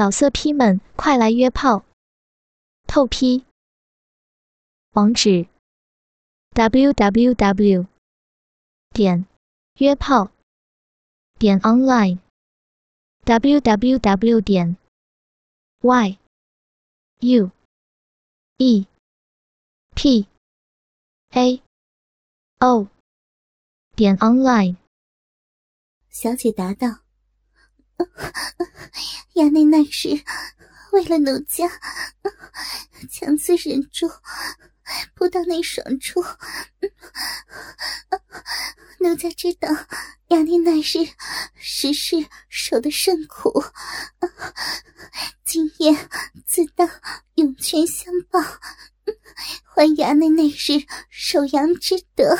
老色批们，快来约炮！透批。网址：w w w 点约炮点 online w w w 点 y u e p a o 点 online。小姐答道：“衙内那是为了奴家，强自忍住，不到那爽处。奴家知道衙内那是时事受的甚苦，今夜自当涌泉相报，还衙内那日守阳之德。”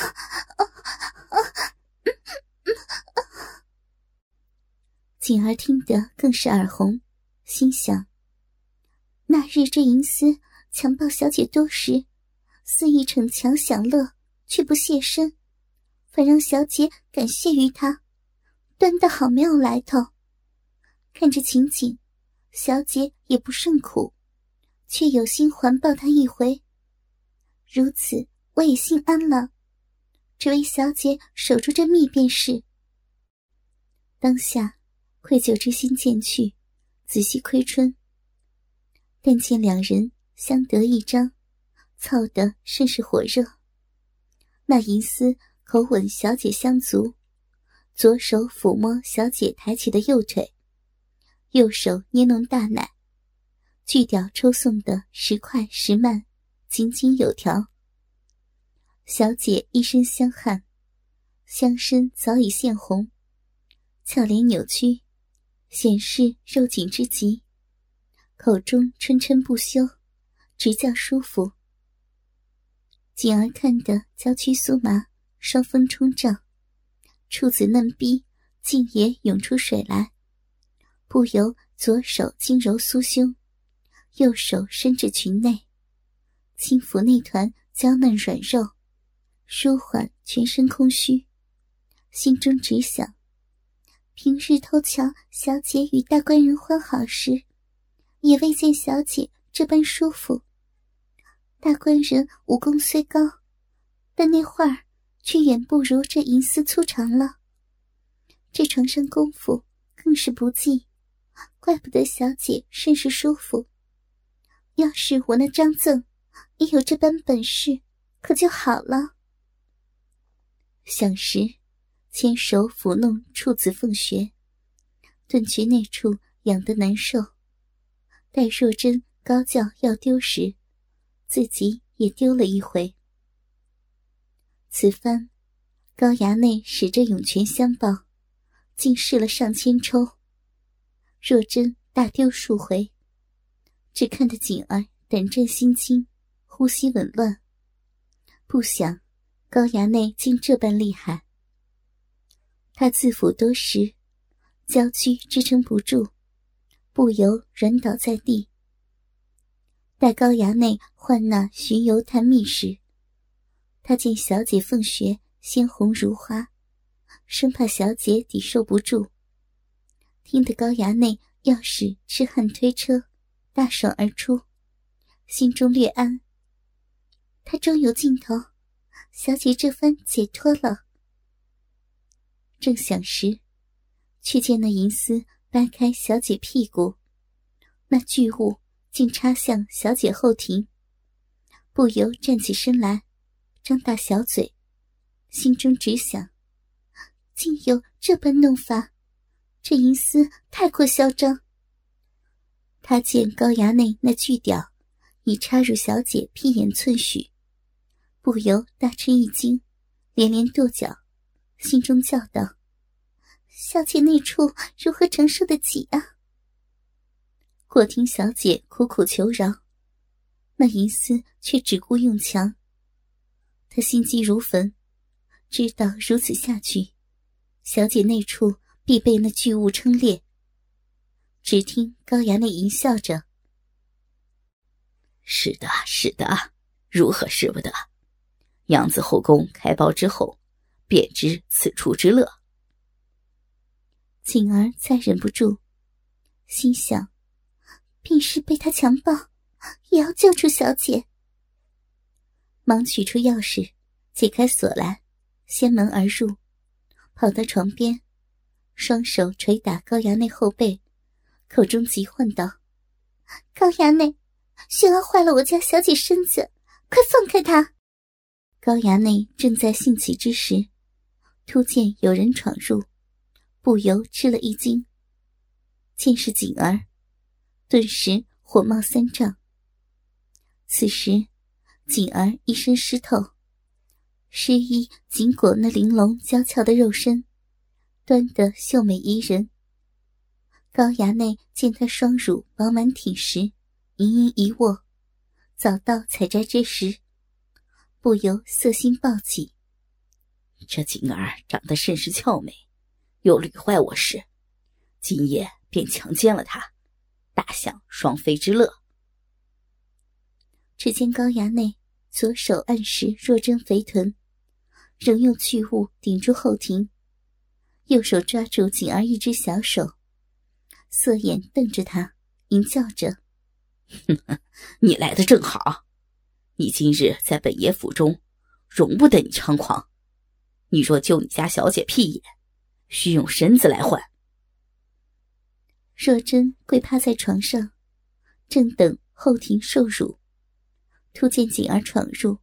锦儿听得更是耳红，心想：那日这银丝强暴小姐多时，肆意逞强享乐，却不谢身，反让小姐感谢于他，端的好没有来头。看着情景，小姐也不甚苦，却有心环抱他一回。如此，我也心安了，只为小姐守住这密便是。当下。愧疚之心渐去，仔细窥春，但见两人相得益彰，操得甚是火热。那银丝口吻小姐香足，左手抚摸小姐抬起的右腿，右手捏弄大奶，巨屌抽送的时快时慢，井井有条。小姐一身香汗，香身早已现红，俏脸扭曲。显示肉紧之极，口中嗔嗔不休，直叫舒服。锦儿看得娇躯酥麻，双峰冲胀，处子嫩逼竟也涌出水来，不由左手轻揉酥胸，右手伸至裙内，轻抚那团娇嫩软肉，舒缓全身空虚，心中只想。平日偷瞧小姐与大官人欢好时，也未见小姐这般舒服。大官人武功虽高，但那会儿却远不如这银丝粗长了。这床上功夫更是不济，怪不得小姐甚是舒服。要是我那张赠也有这般本事，可就好了。想时。牵手抚弄处子凤穴，顿觉那处痒得难受。待若真高叫要丢时，自己也丢了一回。此番高衙内使着涌泉相报，竟试了上千抽。若真大丢数回，只看得锦儿胆战心惊，呼吸紊乱。不想高衙内竟这般厉害。他自负多时，娇躯支撑不住，不由软倒在地。待高衙内唤那巡游探秘时，他见小姐凤穴鲜红如花，生怕小姐抵受不住。听得高衙内要使痴汉推车，大爽而出，心中略安。他终有尽头，小姐这番解脱了。正想时，却见那银丝掰开小姐屁股，那巨物竟插向小姐后庭，不由站起身来，张大小嘴，心中只想：竟有这般弄法，这银丝太过嚣张。他见高衙内那巨屌已插入小姐屁眼寸许，不由大吃一惊，连连跺脚。心中叫道：“小姐那处如何承受得起啊？”或听小姐苦苦求饶，那银丝却只顾用强。他心急如焚，知道如此下去，小姐那处必被那巨物撑裂。只听高衙内淫笑着：“是的，是的，如何使不得？娘子后宫开包之后。”便知此处之乐。锦儿再忍不住，心想：便是被他强暴，也要救出小姐。忙取出钥匙，解开锁来，掀门而入，跑到床边，双手捶打高衙内后背，口中急唤道：“高衙内，轩儿坏了我家小姐身子，快放开她！”高衙内正在兴起之时，突见有人闯入，不由吃了一惊。见是锦儿，顿时火冒三丈。此时，锦儿一身湿透，湿衣紧裹那玲珑娇俏的肉身，端得秀美宜人。高衙内见她双乳饱满挺实，盈盈一握，早到采摘之时。不由色心暴起。这锦儿长得甚是俏美，又屡坏我时，今夜便强奸了她，大享双飞之乐。只见高衙内左手按实若真肥臀，仍用巨物顶住后庭，右手抓住锦儿一只小手，色眼瞪着他，淫叫着：“ 你来的正好。”你今日在本爷府中，容不得你猖狂。你若救你家小姐屁眼，需用身子来换。若真跪趴在床上，正等后庭受辱，突见锦儿闯入，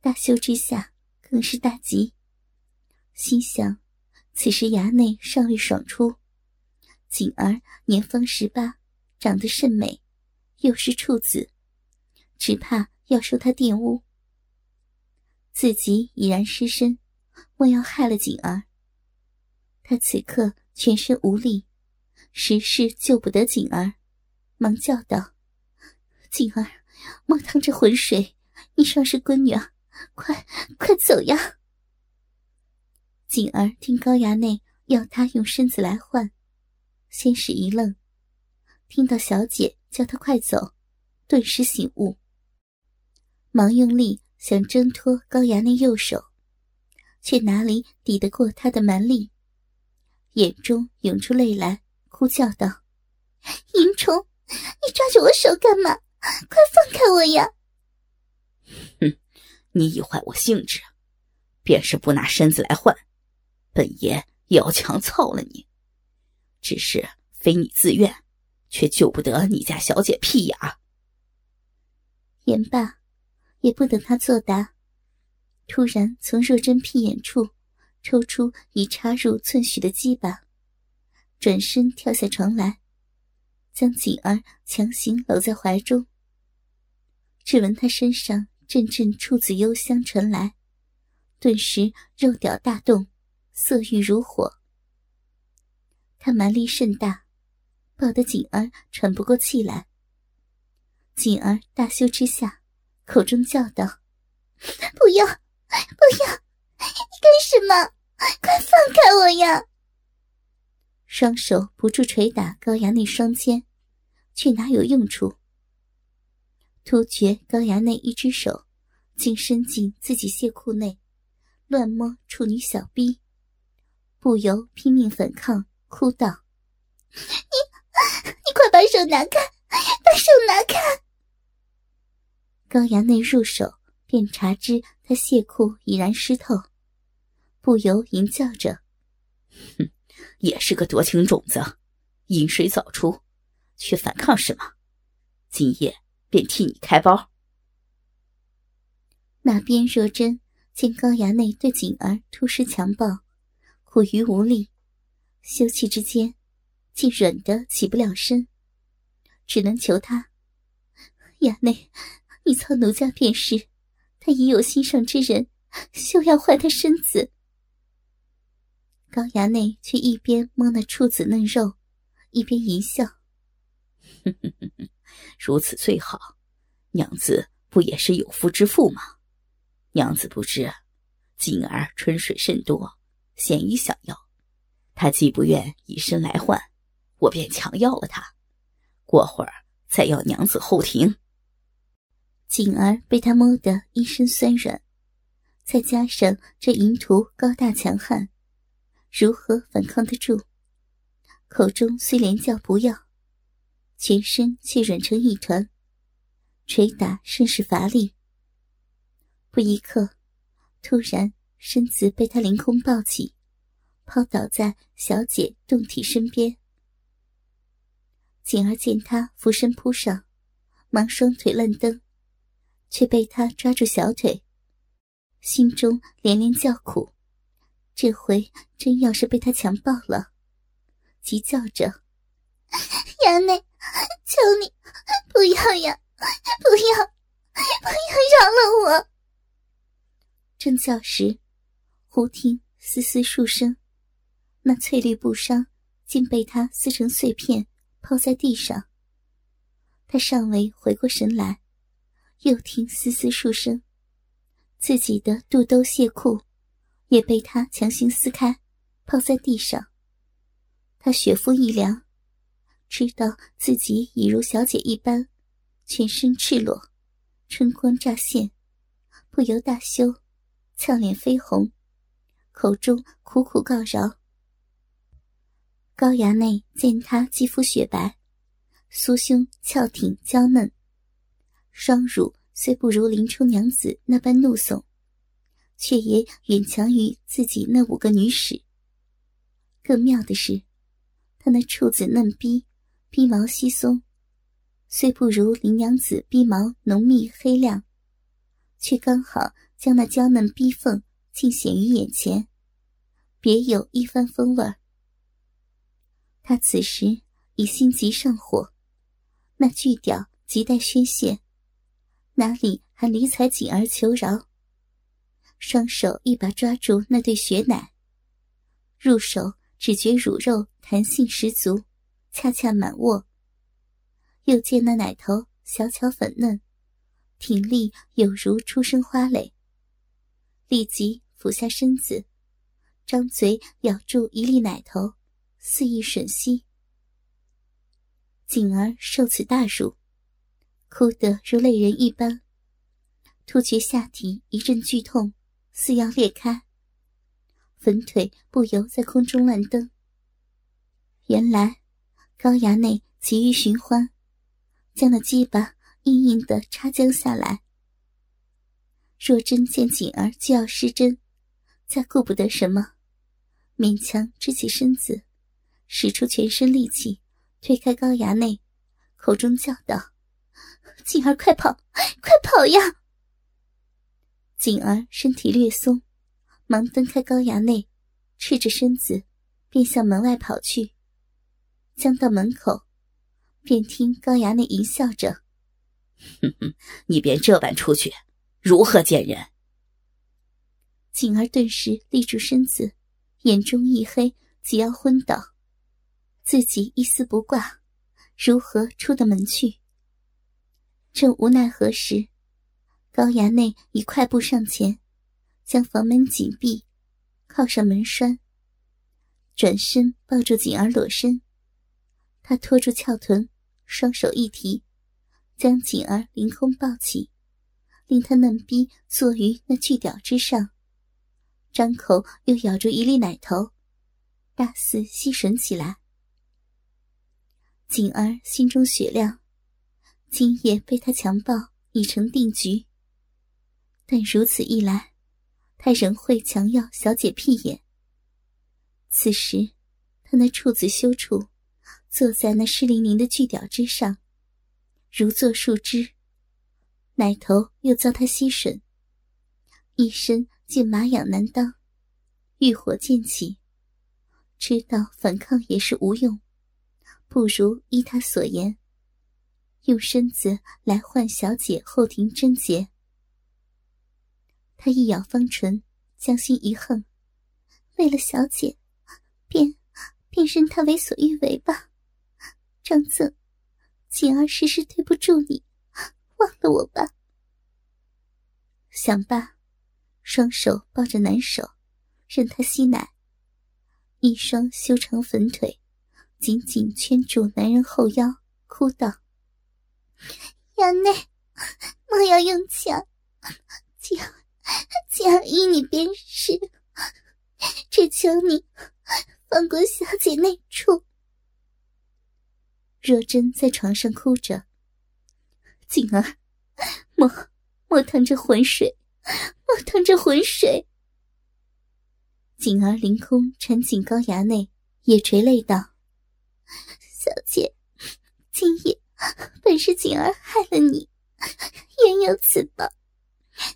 大羞之下更是大急，心想：此时衙内尚未爽出，锦儿年方十八，长得甚美，又是处子，只怕。要受他玷污，自己已然失身，莫要害了锦儿。他此刻全身无力，实是救不得锦儿，忙叫道：“锦儿，莫趟这浑水！你尚是闺女啊，快快走呀！”锦儿听高衙内要他用身子来换，先是一愣，听到小姐叫他快走，顿时醒悟。忙用力想挣脱高衙内右手，却哪里抵得过他的蛮力，眼中涌出泪来，哭叫道：“淫虫，你抓着我手干嘛？快放开我呀！”哼，你已坏我兴致，便是不拿身子来换，本爷也要强操了你。只是非你自愿，却救不得你家小姐屁眼。言罢。也不等他作答，突然从若真屁眼处抽出已插入寸许的鸡巴，转身跳下床来，将锦儿强行搂在怀中。只闻他身上阵阵处子幽香传来，顿时肉屌大动，色欲如火。他蛮力甚大，抱得锦儿喘不过气来。锦儿大羞之下。口中叫道：“不要，不要！你干什么？快放开我呀！”双手不住捶打高衙内双肩，却哪有用处？突厥高衙内一只手竟伸进自己亵裤内，乱摸处女小臂，不由拼命反抗，哭道：“你，你快把手拿开！把手拿开！”高衙内入手，便察知他亵裤已然湿透，不由淫叫着：“哼，也是个多情种子，饮水早出，却反抗什么？今夜便替你开包。”那边若真见高衙内对锦儿突施强暴，苦于无力，羞气之间，竟软得起不了身，只能求他：“衙内。”你操奴家便是，他已有心上之人，休要坏他身子。高衙内却一边摸那处子嫩肉，一边淫笑：“ 如此最好，娘子不也是有夫之妇吗？娘子不知，锦儿春水甚多，鲜衣想要，他既不愿以身来换，我便强要了他。过会儿再要娘子后庭。”锦儿被他摸得一身酸软，再加上这淫徒高大强悍，如何反抗得住？口中虽连叫不要，全身却软成一团，捶打甚是乏力。不一刻，突然身子被他凌空抱起，抛倒在小姐胴体身边。锦儿见他俯身扑上，忙双腿乱蹬，却被他抓住小腿，心中连连叫苦。这回真要是被他强暴了，急叫着：“衙内，求你不要呀，不要，不要饶了我！”正叫时，忽听嘶嘶数声，那翠绿布衫竟被他撕成碎片，抛在地上。他尚未回过神来，又听嘶嘶数声，自己的肚兜亵裤。也被他强行撕开，抛在地上。他血肤一凉，知道自己已如小姐一般，全身赤裸，春光乍现，不由大羞，俏脸绯红，口中苦苦告饶。高衙内见他肌肤雪白，酥胸翘挺娇嫩，双乳虽不如林冲娘子那般怒耸。却也远强于自己那五个女使。更妙的是，她那处子嫩逼，逼毛稀松，虽不如林娘子逼毛浓密黑亮，却刚好将那娇嫩逼缝尽显于眼前，别有一番风味儿。他此时已心急上火，那巨屌急待宣泄，哪里还理睬锦儿求饶？双手一把抓住那对雪奶，入手只觉乳肉弹性十足，恰恰满握。又见那奶头小巧粉嫩，挺立有如初生花蕾。立即俯下身子，张嘴咬住一粒奶头，肆意吮吸。锦儿受此大辱，哭得如泪人一般，突觉下体一阵剧痛。似要裂开，粉腿不由在空中乱蹬。原来高衙内急于寻欢，将那鸡巴硬硬的插将下来。若真见锦儿就要失贞，再顾不得什么，勉强支起身子，使出全身力气推开高衙内，口中叫道：“锦儿，快跑，快跑呀！”锦儿身体略松，忙蹬开高衙内，赤着身子，便向门外跑去。将到门口，便听高衙内淫笑着：“哼哼，你便这般出去，如何见人？”锦儿顿时立住身子，眼中一黑，即要昏倒。自己一丝不挂，如何出得门去？正无奈何时。高衙内已快步上前，将房门紧闭，靠上门栓，转身抱住锦儿裸身。他托住翘臀，双手一提，将锦儿凌空抱起，令她嫩逼坐于那巨屌之上，张口又咬住一粒奶头，大肆吸吮起来。锦儿心中雪亮，今夜被他强暴已成定局。但如此一来，他仍会强要小姐屁眼。此时，他那处子羞处，坐在那湿淋淋的巨屌之上，如坐树枝，奶头又遭他吸吮，一身竟麻痒难当，欲火渐起，知道反抗也是无用，不如依他所言，用身子来换小姐后庭贞洁。他一咬方唇，将心一横，为了小姐，便便任他为所欲为吧。张子，锦儿时时对不住你，忘了我吧。想罢，双手抱着男手，任他吸奶，一双修长粉腿紧紧圈住男人后腰，哭道：“衙内，莫要用强，强，强依你便是，只求你放过小姐那处。若真在床上哭着：“锦儿，莫莫淌着浑水，莫淌着浑水。”锦儿凌空缠紧高衙内，也垂泪道：“小姐，今夜本是锦儿害了你，冤有此报，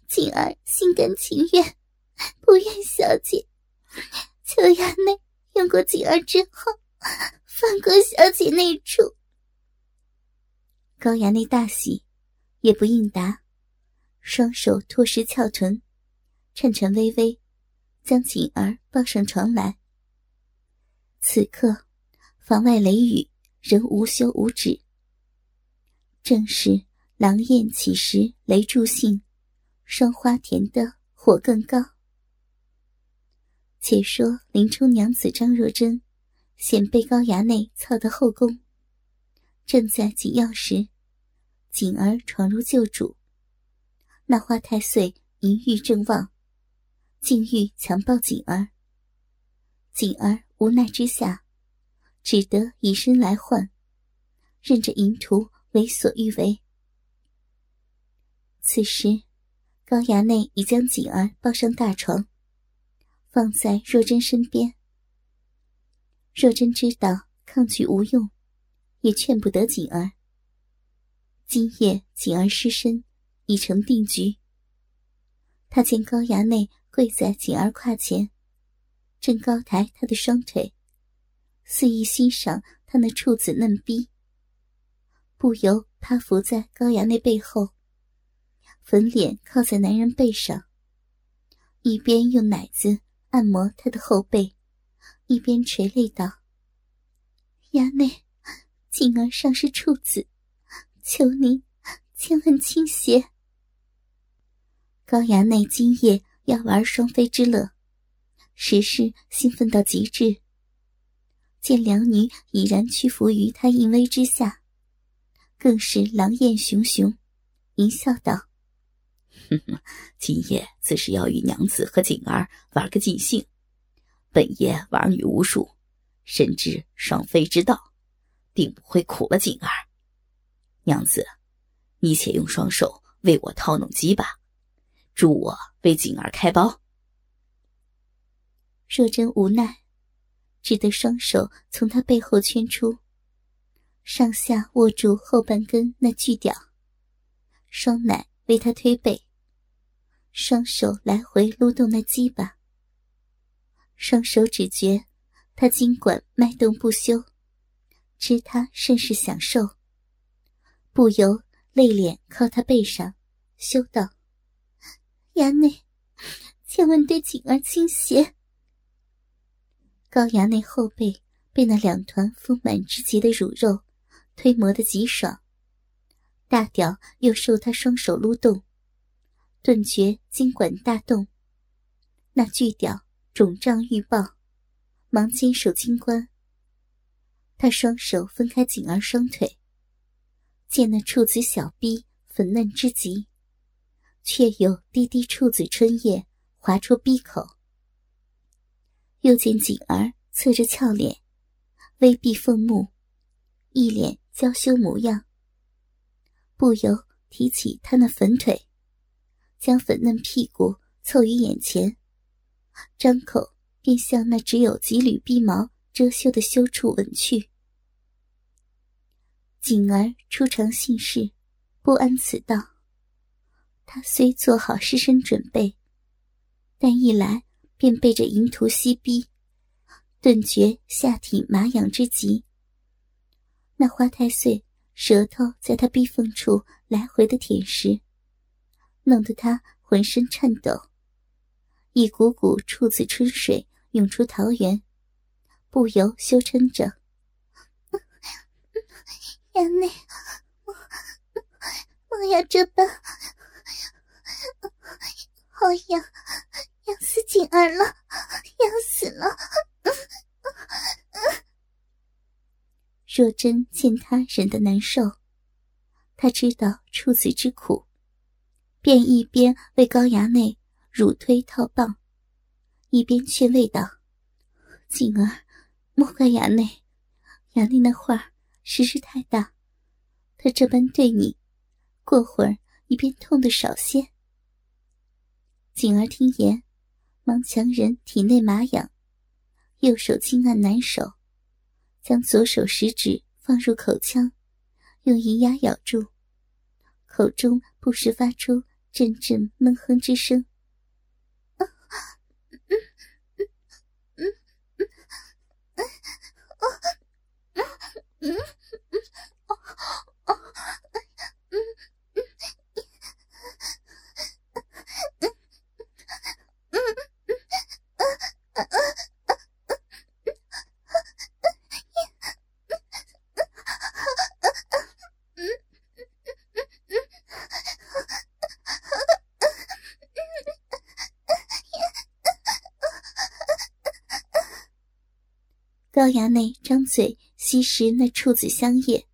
锦儿心甘情愿，不愿小姐。求衙内用过锦儿之后，放过小姐那处。”高衙内大喜，也不应答，双手托实翘臀，颤颤巍巍。将锦儿抱上床来。此刻，房外雷雨仍无休无止。正是狼焰起时雷助兴，霜花田的火更高。且说林冲娘子张若珍，显被高衙内操得后宫，正在紧要时，锦儿闯入旧主，那花太岁淫欲正旺。竟欲强暴锦儿，锦儿无奈之下，只得以身来换，任着淫徒为所欲为。此时，高衙内已将锦儿抱上大床，放在若真身边。若真知道抗拒无用，也劝不得锦儿。今夜锦儿失身，已成定局。他见高衙内。跪在锦儿胯前，正高抬他的双腿，肆意欣赏他那处子嫩逼，不由趴伏在高衙内背后，粉脸靠在男人背上，一边用奶子按摩他的后背，一边垂泪道：“衙内，静儿尚是处子，求您千万轻些。”高衙内今夜。要玩双飞之乐，实是兴奋到极致。见两女已然屈服于他淫威之下，更是狼焰熊熊，淫笑道：“哼哼，今夜自是要与娘子和锦儿玩个尽兴。本夜玩女无数，深知双飞之道，定不会苦了锦儿。娘子，你且用双手为我套弄鸡吧。”助我为锦儿开包。若真无奈，只得双手从他背后圈出，上下握住后半根那巨屌，双奶为他推背，双手来回撸动那鸡巴。双手只觉他尽管脉动不休，知他甚是享受，不由泪脸靠他背上，羞道。衙内，千万对锦儿倾斜。高衙内后背被那两团丰满之极的乳肉推磨得极爽，大屌又受他双手撸动，顿觉筋管大动。那巨屌肿胀欲爆，忙坚守金冠。他双手分开锦儿双腿，见那处子小臂粉嫩之极。却有滴滴处子春液滑出鼻口，又见锦儿侧着俏脸，微闭凤目，一脸娇羞模样，不由提起他那粉腿，将粉嫩屁股凑于眼前，张口便向那只有几缕逼毛遮羞的羞处吻去。锦儿初尝性事，不安此道。他虽做好失身准备，但一来便被这淫徒吸逼，顿觉下体麻痒之极。那花太岁舌头在他逼缝处来回的舔食，弄得他浑身颤抖，一股股处子春水涌出桃源，不由羞嗔着：“衙内，我我要这般。”好痒，痒死锦儿了，痒死了！若真见他忍得难受，他知道处子之苦，便一边为高衙内乳推套棒，一边劝慰道：“锦儿，莫怪衙内，衙内那话实是太大，他这般对你，过会儿你便痛得少些。景儿听言，忙强忍体内麻痒，右手轻按难手，将左手食指放入口腔，用银牙咬住，口中不时发出阵阵闷哼之声。高衙内张嘴吸食那处子香叶，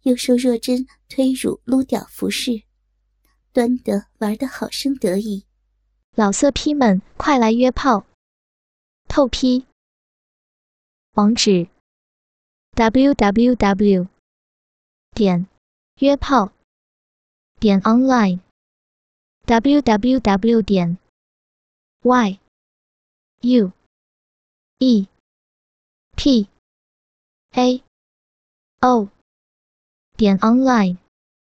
又受若真推乳撸屌服侍，端得玩得好生得意。老色批们，快来约炮！透批。网址：w w w. 点约炮点 online w w w. 点 y u e p a o 点 online。